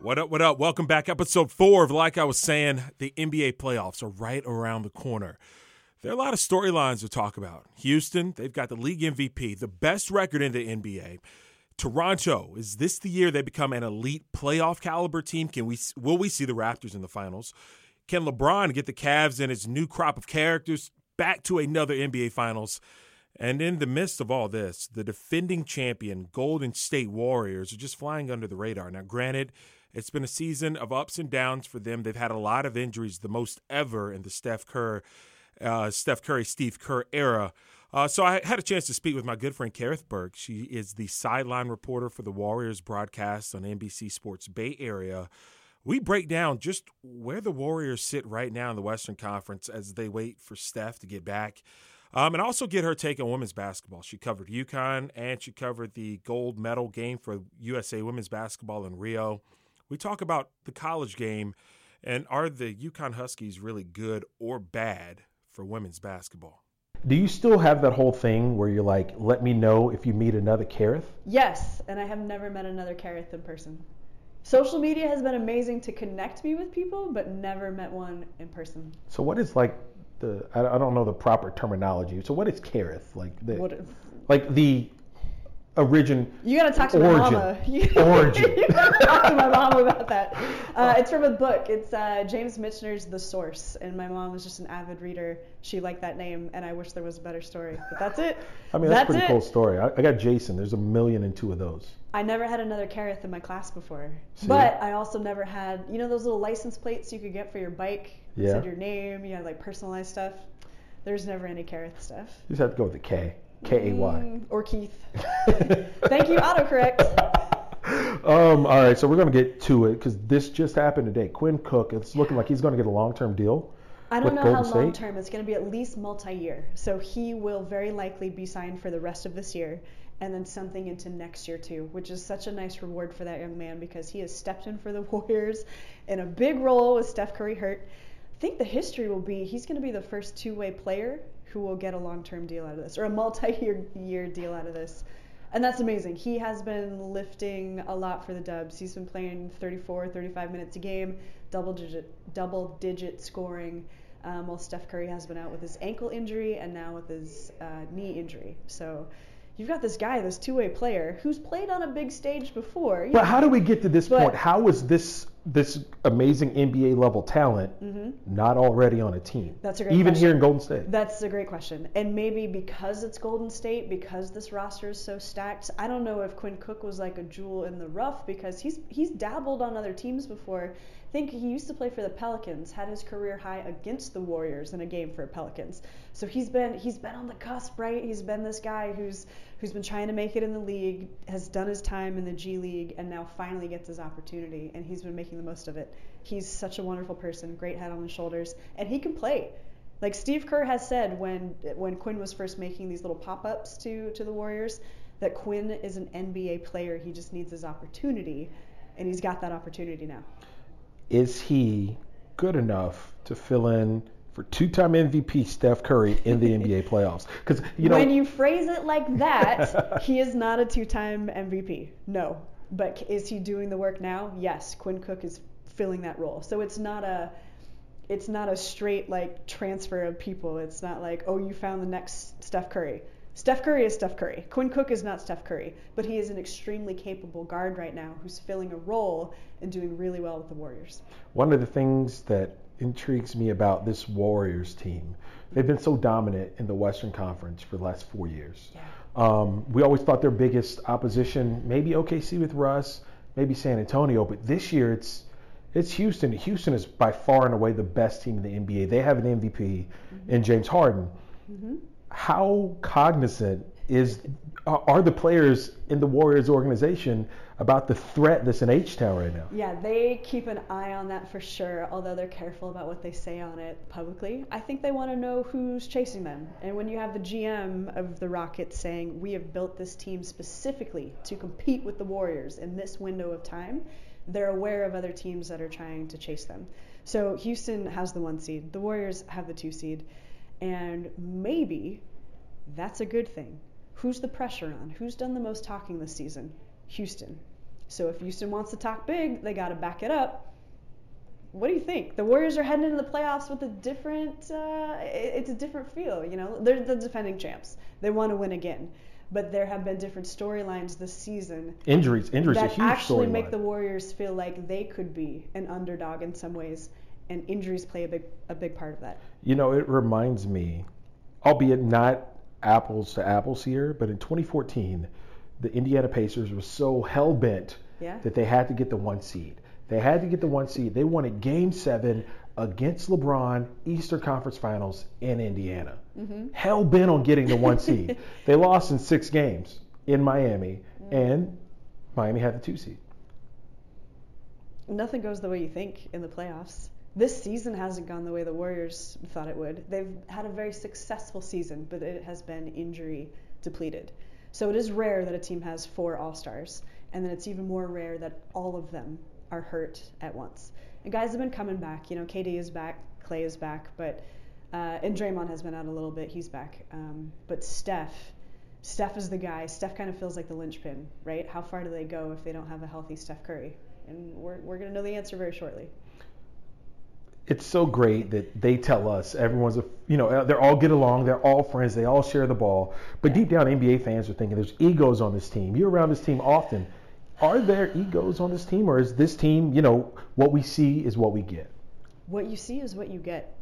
What up, what up? Welcome back. Episode four of Like I Was Saying, the NBA playoffs are right around the corner. There are a lot of storylines to talk about. Houston, they've got the league MVP, the best record in the NBA. Toronto, is this the year they become an elite playoff caliber team? Can we will we see the Raptors in the finals? Can LeBron get the Cavs and its new crop of characters back to another NBA finals? And in the midst of all this, the defending champion Golden State Warriors are just flying under the radar. Now, granted, it's been a season of ups and downs for them. They've had a lot of injuries, the most ever in the Steph Curry, uh, Steph Curry, Steve Kerr era. Uh, so I had a chance to speak with my good friend Kerith Burke. She is the sideline reporter for the Warriors broadcast on NBC Sports Bay Area. We break down just where the Warriors sit right now in the Western Conference as they wait for Steph to get back. Um, and also get her take on women's basketball. She covered UConn and she covered the gold medal game for USA women's basketball in Rio. We talk about the college game and are the UConn Huskies really good or bad for women's basketball? Do you still have that whole thing where you're like, let me know if you meet another Kerith? Yes, and I have never met another Kerith in person. Social media has been amazing to connect me with people, but never met one in person. So what is like the I don't know the proper terminology. So what is Kerith? Like the what is, like the origin. You gotta talk to origin. my mama. You, origin. you gotta talk to my mom about that. Uh, it's from a book. It's uh, James Michener's The Source, and my mom was just an avid reader. She liked that name, and I wish there was a better story. But that's it. I mean, that's, that's a pretty it. cool story. I, I, got Jason. There's a million and two of those. I never had another Kerith in my class before, See? but I also never had you know those little license plates you could get for your bike. Yeah. Said your name. You had like personalized stuff. There's never any Kerith stuff. You just have to go with the K. K A Y. Mm, or Keith. Thank you, autocorrect. Um, all right, so we're going to get to it because this just happened today. Quinn Cook, it's looking like he's going to get a long-term deal. I don't know Golden how long term. It's going to be at least multi-year. So he will very likely be signed for the rest of this year and then something into next year too, which is such a nice reward for that young man because he has stepped in for the Warriors in a big role with Steph Curry hurt. I think the history will be he's going to be the first two-way player who will get a long-term deal out of this or a multi-year year deal out of this. And that's amazing. He has been lifting a lot for the Dubs. He's been playing 34, 35 minutes a game, double digit double digit scoring. Um, while Steph Curry has been out with his ankle injury and now with his uh, knee injury. So you've got this guy, this two-way player, who's played on a big stage before. But know, how do we get to this but, point? How is this this amazing NBA level talent mm-hmm. not already on a team? That's a great even question. here in Golden State. That's a great question. And maybe because it's Golden State, because this roster is so stacked, I don't know if Quinn Cook was like a jewel in the rough because he's he's dabbled on other teams before. I think he used to play for the Pelicans, had his career high against the Warriors in a game for Pelicans. So he's been he's been on the cusp, right? He's been this guy who's who's been trying to make it in the league, has done his time in the G League, and now finally gets his opportunity, and he's been making the most of it. He's such a wonderful person, great head on his shoulders, and he can play. Like Steve Kerr has said when when Quinn was first making these little pop-ups to to the Warriors, that Quinn is an NBA player. He just needs his opportunity, and he's got that opportunity now. Is he good enough to fill in for two-time MVP Steph Curry in the NBA playoffs. Because you know when you phrase it like that, he is not a two-time MVP. No, but is he doing the work now? Yes, Quinn Cook is filling that role. So it's not a it's not a straight like transfer of people. It's not like oh you found the next Steph Curry. Steph Curry is Steph Curry. Quinn Cook is not Steph Curry, but he is an extremely capable guard right now who's filling a role and doing really well with the Warriors. One of the things that intrigues me about this Warriors team. They've been so dominant in the Western Conference for the last four years. Yeah. Um, we always thought their biggest opposition, maybe OKC with Russ, maybe San Antonio, but this year it's it's Houston. Houston is by far and away the best team in the NBA. They have an MVP mm-hmm. in James Harden. Mm-hmm. How cognizant is are the players in the Warriors organization about the threat that's in H Town right now. Yeah, they keep an eye on that for sure, although they're careful about what they say on it publicly. I think they want to know who's chasing them. And when you have the GM of the Rockets saying, We have built this team specifically to compete with the Warriors in this window of time, they're aware of other teams that are trying to chase them. So Houston has the one seed, the Warriors have the two seed, and maybe that's a good thing. Who's the pressure on? Who's done the most talking this season? Houston. So if Houston wants to talk big, they got to back it up. What do you think? The Warriors are heading into the playoffs with a different. Uh, it's a different feel. You know, they're the defending champs. They want to win again but there have been different storylines this season. Injuries, injuries, that actually make the Warriors feel like they could be an underdog in some ways, and injuries play a big a big part of that. You know, it reminds me, albeit not apples to apples here, but in 2014, the Indiana Pacers were so hell bent Yeah. that they had to get the one seed. They had to get the one seed. They wanted Game Seven against LeBron, Eastern Conference Finals in Indiana. Mm-hmm. Hell bent on getting the one seed. they lost in six games in Miami, and Miami had the two seed. Nothing goes the way you think in the playoffs. This season hasn't gone the way the Warriors thought it would. They've had a very successful season, but it has been injury depleted. So it is rare that a team has four All Stars, and then it's even more rare that all of them are hurt at once. And guys have been coming back. You know, KD is back, Clay is back, but uh, and Draymond has been out a little bit. He's back. Um, but Steph, Steph is the guy. Steph kind of feels like the linchpin, right? How far do they go if they don't have a healthy Steph Curry? And we're, we're going to know the answer very shortly. It's so great that they tell us everyone's a you know uh, they're all get along, they're all friends, they all share the ball. But deep down, NBA fans are thinking there's egos on this team. You're around this team often. Are there egos on this team, or is this team you know what we see is what we get? What you see is what you get.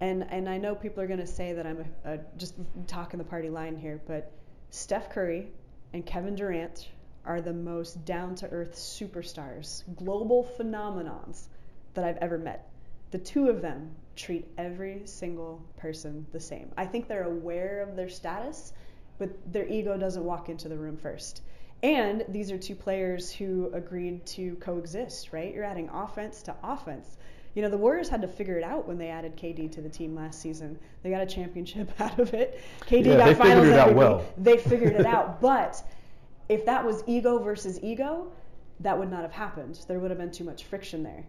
And and I know people are going to say that I'm a, a, just talking the party line here, but Steph Curry and Kevin Durant are the most down to earth superstars, global phenomenons that I've ever met. The two of them treat every single person the same. I think they're aware of their status, but their ego doesn't walk into the room first. And these are two players who agreed to coexist, right? You're adding offense to offense. You know, the Warriors had to figure it out when they added KD to the team last season. They got a championship out of it. KD Yeah, got they finals figured it out well. They figured it out. But if that was ego versus ego, that would not have happened. There would have been too much friction there.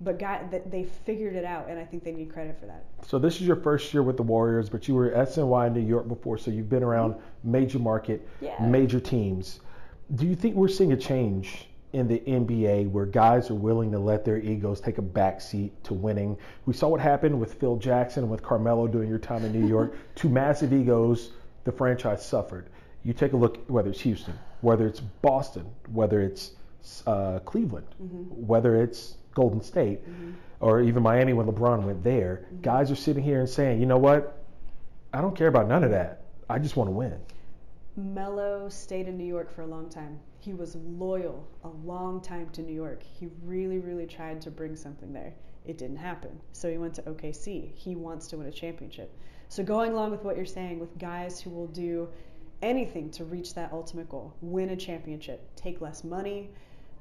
But guy, th- they figured it out, and I think they need credit for that. So this is your first year with the Warriors, but you were at SNY in New York before, so you've been around major market, Yeah. major teams. Do you think we're seeing a change in the NBA where guys are willing to let their egos take a back seat to winning? We saw what happened with Phil Jackson and with Carmelo during your time in New York. Two massive egos, the franchise suffered. You take a look, whether it's Houston, whether it's Boston, whether it's uh, Cleveland, whether it's Golden State, mm-hmm. or even Miami when LeBron went there. Mm-hmm. Guys are sitting here and saying, you know what? I don't care about none of that. I just want to win. Melo stayed in New York for a long time. He was loyal a long time to New York. He really, really tried to bring something there. It didn't happen. So he went to OKC. He wants to win a championship. So going along with what you're saying with guys who will do anything to reach that ultimate goal, win a championship, take less money,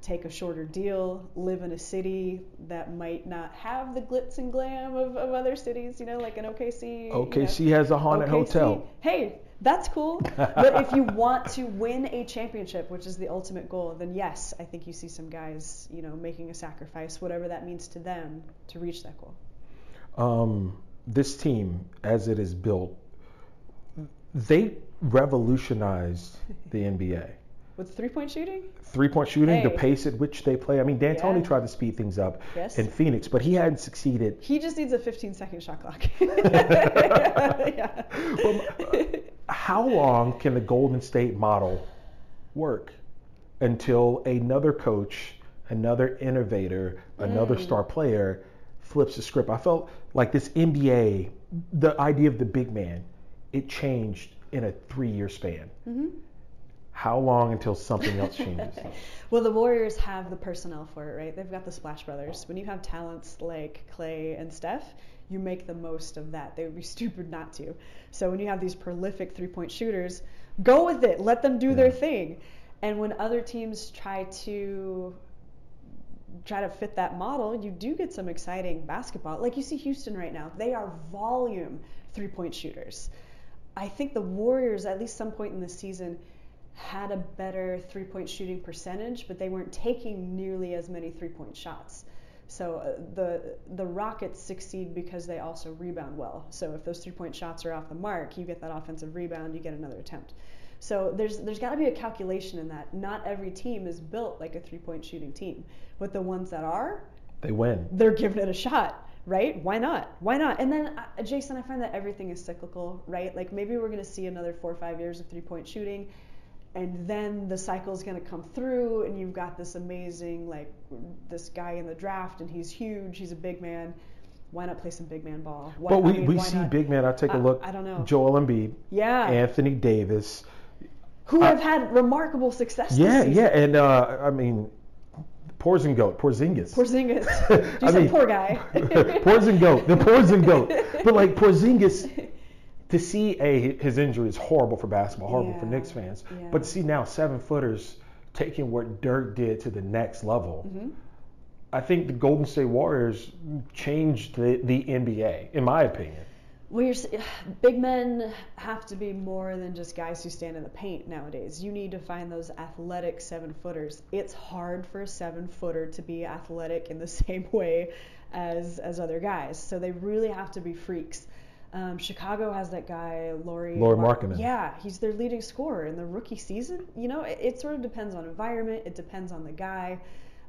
take a shorter deal, live in a city that might not have the glitz and glam of, of other cities, you know, like an OKC. you know. OKC has a haunted OKC, hotel. Hey, that's cool. but if you want to win a championship, which is the ultimate goal, then yes, I think you see some guys, you know, making a sacrifice, whatever that means to them, to reach that goal. Um, this team, as it is built, they revolutionized the NBA. With three point shooting? Three point shooting, the pace at which they play. I mean, D'Antoni Yeah. tried to speed things up Yes. in Phoenix, but he hadn't succeeded. He just needs a 15 second shot clock. yeah. How long can the Golden State model work until another coach, another innovator, another Mm. star player flips the script? I felt like this NBA, the idea of the big man, it changed in a three year span. Mm-hmm. How long until something else changes? Well, the Warriors have the personnel for it, right? They've got the Splash Brothers. When you have talents like Clay and Steph, you make the most of that. They would be stupid not to. So when you have these prolific three point shooters, go with it. Let them do their thing. And when other teams try to try to fit that model, you do get some exciting basketball. Like you see Houston right now, they are volume three point shooters. I think the Warriors, at least some point in the season, had a better three point shooting percentage, but they weren't taking nearly as many three point shots. So uh, the the Rockets succeed because they also rebound well. So if those three point shots are off the mark, you get that offensive rebound, you get another attempt. So there's there's got to be a calculation in that. Not every team is built like a three point shooting team, but the ones that are, they win. They're giving it a shot right? Why not? Why not? And then, uh, Jason, I find that everything is cyclical, right? Like maybe we're going to see another four or five years of three point shooting, and then the cycle is going to come through, and you've got this amazing, like, this guy in the draft, and he's huge, he's a big man. Why not play some big man ball? Why, but we, I mean, we see not? big man. I take a look. I, I don't know. Joel Embiid. Yeah. Anthony Davis. Who have had remarkable success. Yeah, yeah, and uh, I mean, Porzingis, Porzingis. Porzingis. You I said mean, poor guy. Porzingis, the Porzingis. But like Porzingis, to see a his injury is horrible for basketball, horrible yeah. for Knicks fans. Yeah. But to see now seven footers taking what Dirk did to the next level, mm-hmm. I think the Golden State Warriors changed the, the NBA, in my opinion. Well, you're, big men have to be more than just guys who stand in the paint nowadays. You need to find those athletic seven footers. It's hard for a seven footer to be athletic in the same way as as other guys. So they really have to be freaks. Um, Chicago has that guy, Lauri. Lauri Markkanen. Yeah, he's their leading scorer in the rookie season. You know, it, it sort of depends on environment. It depends on the guy.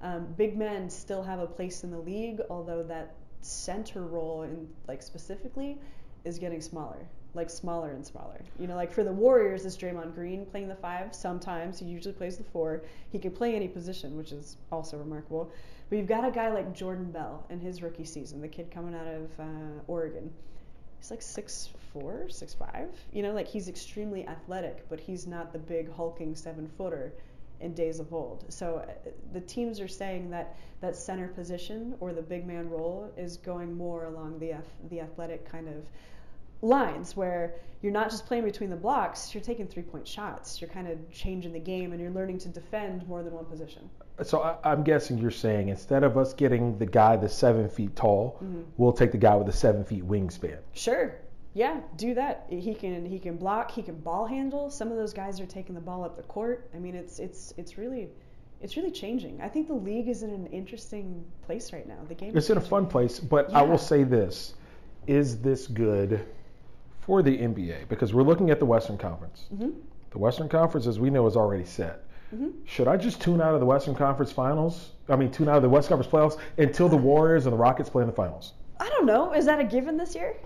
Um, big men still have a place in the league, although that center role, in like specifically, is getting smaller, like smaller and smaller. You know, like for the Warriors, is Draymond Green playing the five? Sometimes he usually plays the four. He can play any position, which is also remarkable. But you've got a guy like Jordan Bell in his rookie season, the kid coming out of uh, Oregon. He's like six four, six five. You know, like he's extremely athletic, but he's not the big hulking seven footer in days of old. So uh, the teams are saying that that center position or the big man role is going more along the the athletic kind of lines where you're not just playing between the blocks, you're taking three point shots. You're kind of changing the game and you're learning to defend more than one position. So I, am guessing you're saying instead of us getting the guy that's seven feet tall, mm-hmm. we'll take the guy with the seven feet wingspan. Sure. Yeah, do that. He can he can block, he can ball handle. Some of those guys are taking the ball up the court. I mean, it's it's it's really it's really changing. I think the league is in an interesting place right now. The game. It's in a fun place, but yeah. I will say this: Is this good for the NBA because we're looking at the Western Conference. Mm-hmm. The Western Conference, as we know, is already set. Mm-hmm. Should I just tune out of the Western Conference Finals? I mean, tune out of the West Conference playoffs until the Warriors and the Rockets play in the finals. I don't know. Is that a given this year?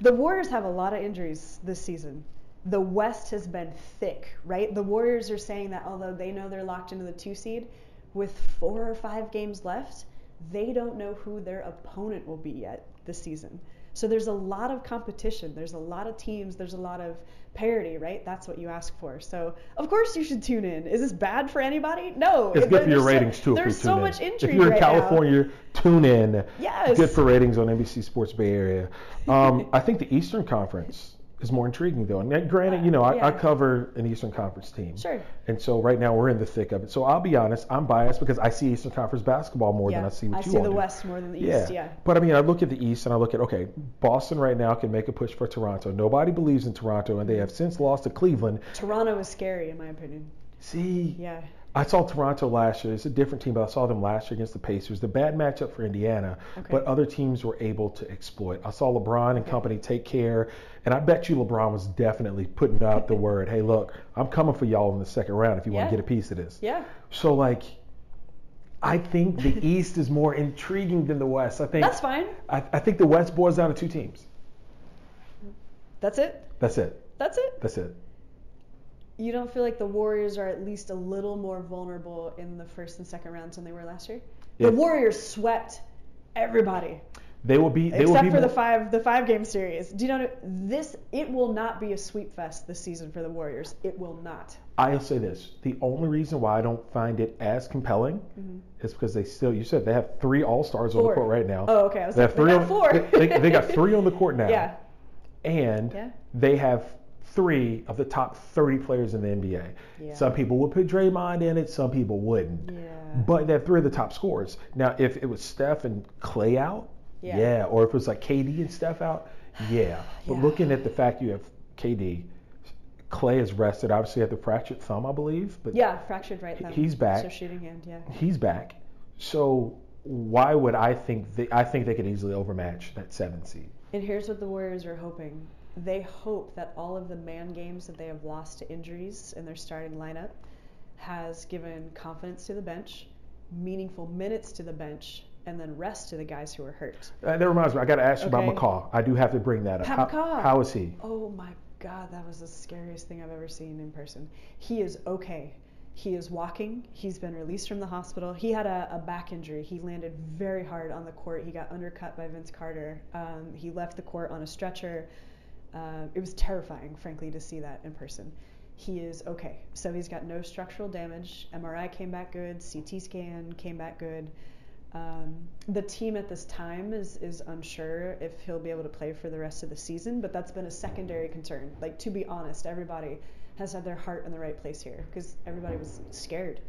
The Warriors have a lot of injuries this season. The West has been thick, right? The Warriors are saying that although they know they're locked into the two seed, with four or five games left, they don't know who their opponent will be yet this season. So there's a lot of competition. There's a lot of teams. There's a lot of parity, right? That's what you ask for. So of course you should tune in. Is this bad for anybody? No. It's good for your ratings so, too. There's so much intrigue. If you're in right California, now. tune in. Yes. Good for ratings on NBC Sports Bay Area. Um, I think the Eastern Conference is more intriguing though. And granted, you know, I, yeah. I, cover an Eastern Conference team. Sure. And so right now we're in the thick of it. So I'll be honest, I'm biased because I see Eastern Conference basketball more yeah. than I see what I you see the do. West more than the East. Yeah. yeah. But I mean, I look at the East and I look at okay, Boston right now can make a push for Toronto. Nobody believes in Toronto, and they have since lost to Cleveland. Toronto is scary in my opinion. See. Yeah. I saw Toronto last year. It's a different team, but I saw them last year against the Pacers. The bad matchup for Indiana, okay. but other teams were able to exploit. I saw LeBron and okay. company take care, and I bet you LeBron was definitely putting out the word, "Hey, look, I'm coming for y'all in the second round if you yeah. want to get a piece of this." Yeah. So like, I think the East is more intriguing than the West. I think that's fine. I, I think the West boils down to two teams. That's it. That's it. That's it. That's it you don't feel like the Warriors are at least a little more vulnerable in the first and second rounds than they were last year? The Warriors swept everybody. They will be. They except will be for more... the five the five game series. Do you know this? It will not be a sweep fest this season for the Warriors. It will not. I'll say this: the only reason why I don't find it as compelling mm-hmm. is because they still. You said they have three All Stars on the court right now. Oh, okay. I was they like, have three they on, four. they, they, they, got three on the court now. Yeah. And yeah. they have three of the top 30 players in the NBA. Yeah. Some people would put Draymond in it, some people wouldn't. Yeah. But they're three of the top scorers. Now, if it was Steph and Clay out, yeah. yeah. Or if it was like KD and Steph out, yeah. But looking at the fact you have KD, Clay is rested. Obviously, had the fractured thumb, I believe. But yeah, fractured right thumb. He's back. So shooting hand, yeah. He's back. So why would I think they, I think they could easily overmatch that seven seed. And here's what the Warriors are hoping. They hope that all of the man games that they have lost to injuries in their starting lineup has given confidence to the bench, meaningful minutes to the bench, and then rest to the guys who are hurt. Uh, that reminds me, I got to ask you Okay. about McCaw. I do have to bring that up. Pat How, how is he? Oh my God, that was the scariest thing I've ever seen in person. He is okay. He is walking. He's been released from the hospital. He had a, a back injury. He landed very hard on the court. He got undercut by Vince Carter. Um, he left the court on a stretcher. Uh, it was terrifying, frankly, to see that in person. He is okay. So he's got no structural damage. MRI came back good. CT scan came back good. Um, the team at this time is is unsure if he'll be able to play for the rest of the season, but that's been a secondary concern. Like to be honest, everybody has had their heart in the right place here because everybody was scared.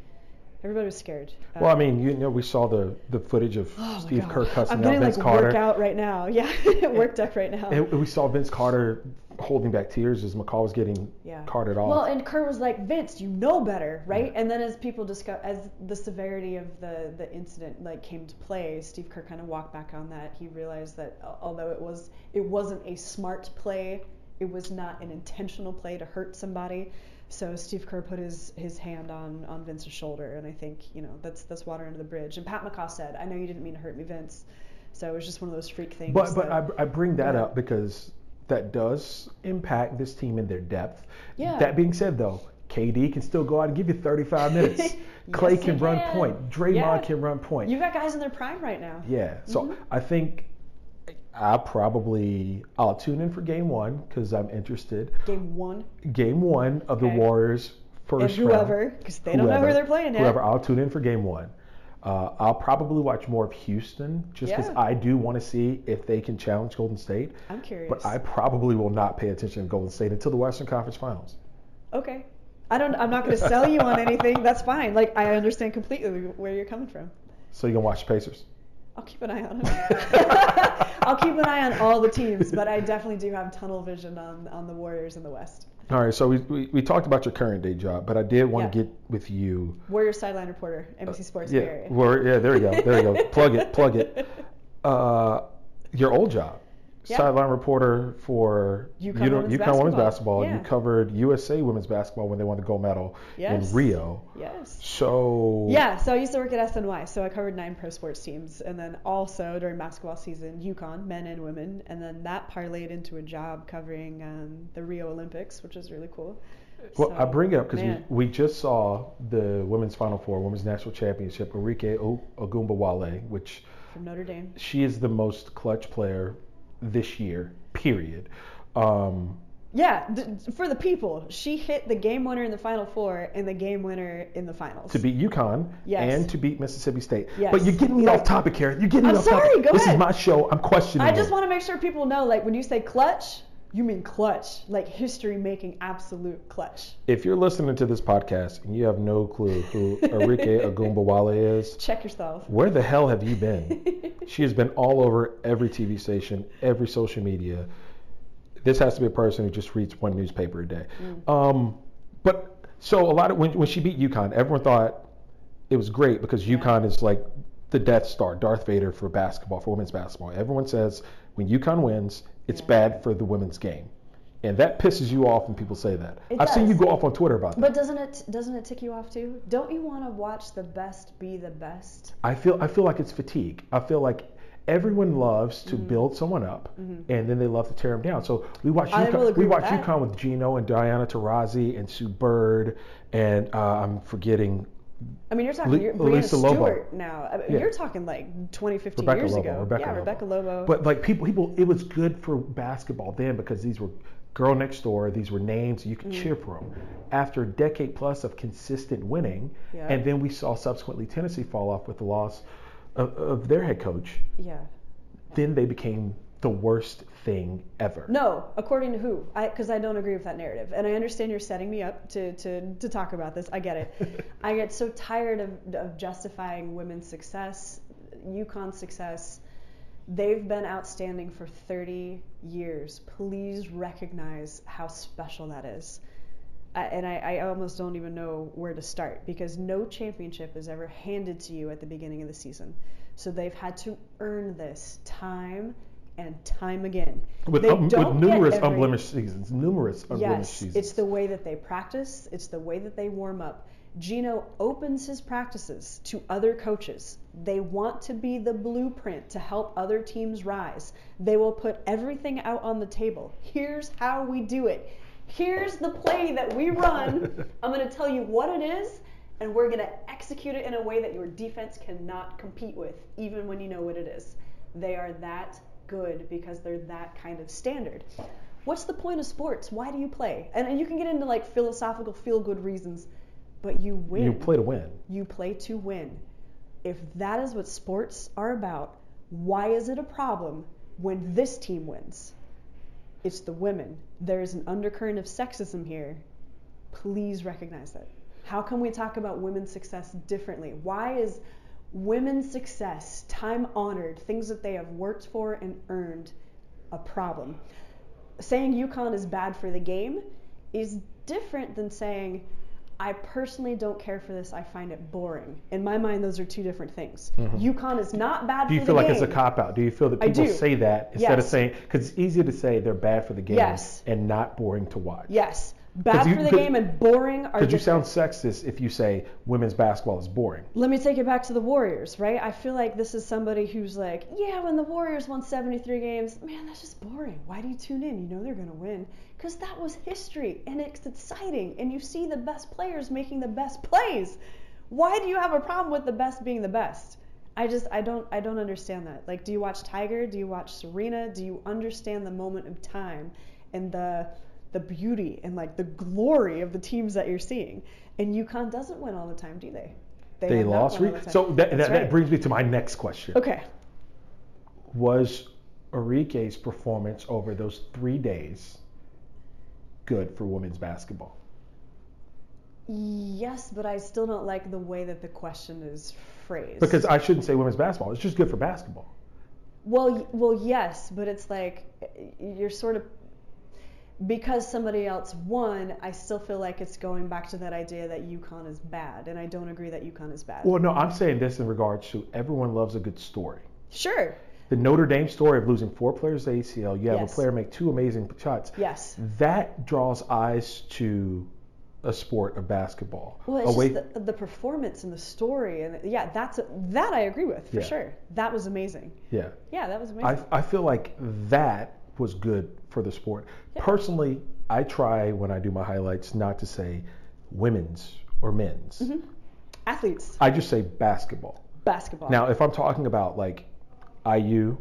Everybody was scared. Well, I Um, mean, you know, we saw the, the footage of oh Steve God. Kerr cussing I'm out Vince like Carter. workout right now. Yeah, work deck right now. And we saw Vince Carter holding back tears as McCaw was getting Yeah. carted off. Well, and Kerr was like, Vince, you know better, right? And then as people discuss, as the severity of the the incident like came to play, Steve Kerr kind of walked back on that. He realized that al- although it was it wasn't a smart play, it was not an intentional play to hurt somebody. So Steve Kerr put his his hand on on Vince's shoulder, and I think you know that's that's water under the bridge. And Pat McCaw said, "I know you didn't mean to hurt me, Vince." So it was just one of those freak things. But but that- I, I bring that Yeah. up because that does impact this team in their depth. Yeah. That being said, though, KD can still go out and give you 35 minutes. Clay Yes, he can run point. Draymond Yeah. can run point. You've got guys in their prime right now. yeah. So Mhm. I think I probably I'll tune in for game one because I'm interested. Game one. Game one of the Okay. Warriors and first round. whoever, because they don't know who they're playing yet. Whoever, I'll tune in for game one. Uh, I'll probably watch more of Houston just because Yeah. I do want to see if they can challenge Golden State. I'm curious. But I probably will not pay attention to Golden State until the Western Conference Finals. okay. I don't. I'm not going to sell you on anything. That's fine. Like I understand completely where you're coming from. So you can watch the Pacers. I'll keep an eye on it. I'll keep an eye on all the teams, but I definitely do have tunnel vision on on the Warriors in the West. All right, so we, we, we talked about your current day job, but I did want to Yeah. get with you. Warrior sideline reporter, NBC Sports Uh, yeah, Area. yeah, there we go, there we go. plug it, plug it. Uh, your old job, Yeah. sideline reporter for UConn know, women's UConn women's basketball. basketball. Yeah. You covered USA women's basketball when they won the gold medal Yes. in Rio. Yes. So Yeah, so I used to work at SNY, so I covered nine pro sports teams, and then also during basketball season, UConn, men and women, and then that parlayed into a job covering um, the Rio Olympics, which is really cool. Well, I bring it up because we, we just saw the women's Final Four, women's national championship, Arike Ogunbowale, which from Notre Dame. she is the most clutch player this year, period. Um, Yeah, th- for the people, she hit the game winner in the Final Four and the game winner in the finals. to beat UConn Yes. and to beat Mississippi State. Yes. But you're getting me off topic, Karen. You're getting me I'm off sorry, topic. go this ahead. is my show. I'm questioning. I just you. want to make sure people know, like, when you say clutch, you mean clutch, like history making absolute clutch. If you're listening to this podcast and you have no clue who Arike Ogunbowale is, Check yourself. where the hell have you been? She has been all over every TV station, every social media. This has to be a person who just reads one newspaper a day. Mm. Um, but so a lot of when when she beat UConn, everyone thought it was great because Yeah. UConn is like the Death Star, Darth Vader for basketball, for women's basketball. Everyone says when UConn wins, it's Yeah. bad for the women's game, and that pisses you off when people say that. It I've seen you go off on Twitter about that. But doesn't it doesn't it tick you off too? Don't you want to watch the best be the best? I feel I feel like it's fatigue. I feel like everyone loves Mm-hmm. to build someone up, and then they love to tear them down. So we watch I will UConn, agree we watch. UConn with Gino and Diana Taurasi and Sue Bird, and uh, I'm forgetting I mean, you're talking Le- you're Breanna Lisa Lobo. Stewart now. I mean, Yeah. You're talking like 20, 15 Rebecca years Lobo. ago. Rebecca yeah, Lobo. Rebecca Lobo. But like people, people, it was good for basketball then because these were girl next door. These were names you Mm. could cheer for them. After a decade plus of consistent winning, Yeah. and then we saw subsequently Tennessee fall off with the loss of, of their head coach. yeah. Then they became the worst thing ever. No, according to who? Because I, don't agree with that narrative, and I understand you're setting me up to to, to talk about this. I get it. I get so tired of, of justifying women's success, UConn success. They've been outstanding for 30 years. Please recognize how special that is. I, and I, I almost don't even know where to start because no championship is ever handed to you at the beginning of the season. So they've had to earn this time and time again. With, um, with numerous every- unblemished seasons, numerous unblemished Yes, seasons. it's the way that they practice, it's the way that they warm up. Gino opens his practices to other coaches. They want to be the blueprint to help other teams rise. They will put everything out on the table. Here's how we do it. Here's the play that we run. I'm going to tell you what it is, and we're going to execute it in a way that your defense cannot compete with, even when you know what it is. They are that good because they're that kind of standard. What's the point of sports? Why do you play? And, and you can get into like philosophical feel good reasons, but you win. you play to win. You play to win. If that is what sports are about, why is it a problem when this team wins? It's the women. There is an undercurrent of sexism here. Please recognize that. How can we talk about women's success differently? Why is women's success, time honored, things that they have worked for and earned, a problem? Saying UConn is bad for the game is different than saying, I personally don't care for this. I find it boring. In my mind, those are two different things. UConn is not bad Mm-hmm. Do you feel like game. it's a cop out? Do you feel that people say that instead of saying because it's easier to say they're bad for the game Yes. and not boring to watch? Yes, bad you- for the could- game and boring are Could you sound sexist if you say women's basketball is boring? Let me take it back to the Warriors, right? I feel like this is somebody who's like, yeah, when the Warriors won 73 games, man, that's just boring. Why do you tune in? You know they're going to win. Because that was history and it's exciting and you see the best players making the best plays. Why do you have a problem with the best being the best? I just I don't I don't understand that. Like do you watch Tiger? Do you watch Serena? Do you understand the moment of time and the the beauty and like the glory of the teams that you're seeing? And UConn doesn't win all the time, do they? They not lost. Re- the so that, that, that brings me to my next question. Okay. Was Arike's performance over those three days good for women's basketball? Yes, but I still don't like the way that the question is phrased. Because I shouldn't say women's basketball. It's just good for basketball. well, well, yes, but it's like you're sort of because somebody else won. I still feel like it's going back to that idea that UConn is bad, and I don't agree that UConn is bad. Well, no, I'm saying this in regards to everyone loves a good story. sure. The Notre Dame story of losing four players to ACL, you have Yes. a player make two amazing shots. Yes. That draws eyes to a sport of basketball. Well, it's Away- just the, the performance and the story, and yeah, that's that I agree with for Yeah. sure. That was amazing. yeah. Yeah, that was amazing. I, I feel like that was good for the sport. Yeah. Personally, I try when I do my highlights not to say women's or men's. Mm-hmm. Athletes, I just say basketball. basketball. Now, if I'm talking about like IU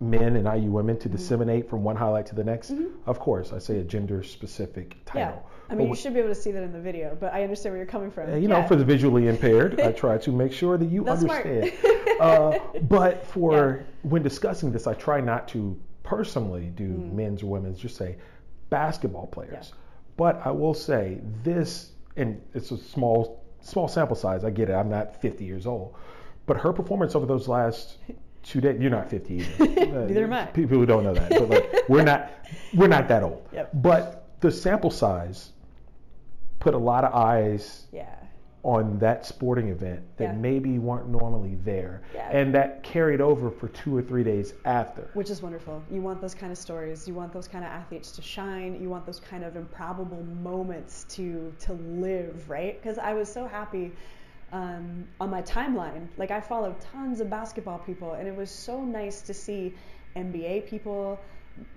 men and IU women Mm-hmm. to disseminate from one highlight to the next, of course, I say a gender specific title. yeah. I But mean, you should be able to see that in the video, but I understand where you're coming from. You know, for the visually impaired, I try to make sure that you That's understand. uh, but for when discussing this, I try not to personally do hmm. men's or women's, just say basketball players. But I will say this, and it's a small small sample size. I get it. I'm not 50 years old, but her performance over those last two days. You're not 50 either. Neither am I. People who don't know that, but like we're not we're not that old. Yep. But the sample size put a lot of eyes yeah. On that sporting event that Yeah. maybe weren't normally there Yeah. and that carried over for two or three days after Which is wonderful. You want those kind of stories. You want those kind of athletes to shine. You want those kind of improbable moments to to live, right? Because I was so happy um, on my timeline. Like I follow tons of basketball people, and it was so nice to see NBA people,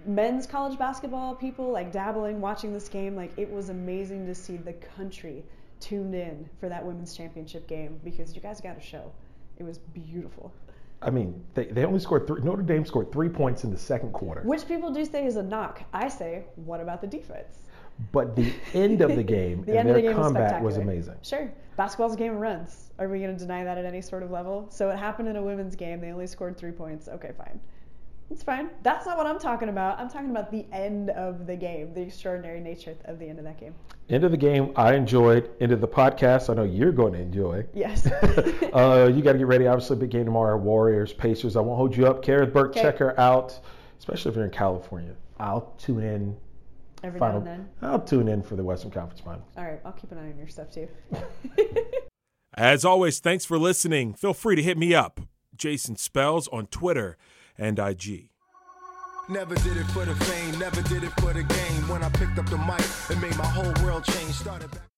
men's college basketball people, like dabbling, watching this game. Like it was amazing to see the country tuned in for that women's championship game because you guys got a show. It was beautiful. i mean they, they only scored three notre dame scored three points in the second quarter Which people do say is a knock. I say, what about the defense? but the end of the game The and end of their the game was was, spectacular. amazing Sure. Basketball's a game of runs. Are we going to deny that at any sort of level? So it happened in a women's game. They only scored three points. Okay, fine. It's fine. That's not what I'm talking about. I'm talking about the end of the game, the extraordinary nature of the end of that game. end of the game i enjoyed end of the podcast i know you're going to enjoy Yes. uh, you got to get ready obviously big game tomorrow warriors pacers i won't hold you up Kerith burke Okay. check her out especially if you're in california i'll tune in Every final, now and then. i'll tune in for the western conference finals All right, I'll keep an eye on your stuff too. As always, thanks for listening. Feel free to hit me up. Jason Spells on Twitter and IG. Never did it for the fame, never did it for the game. When I picked up the mic, it made my whole world change. Started back.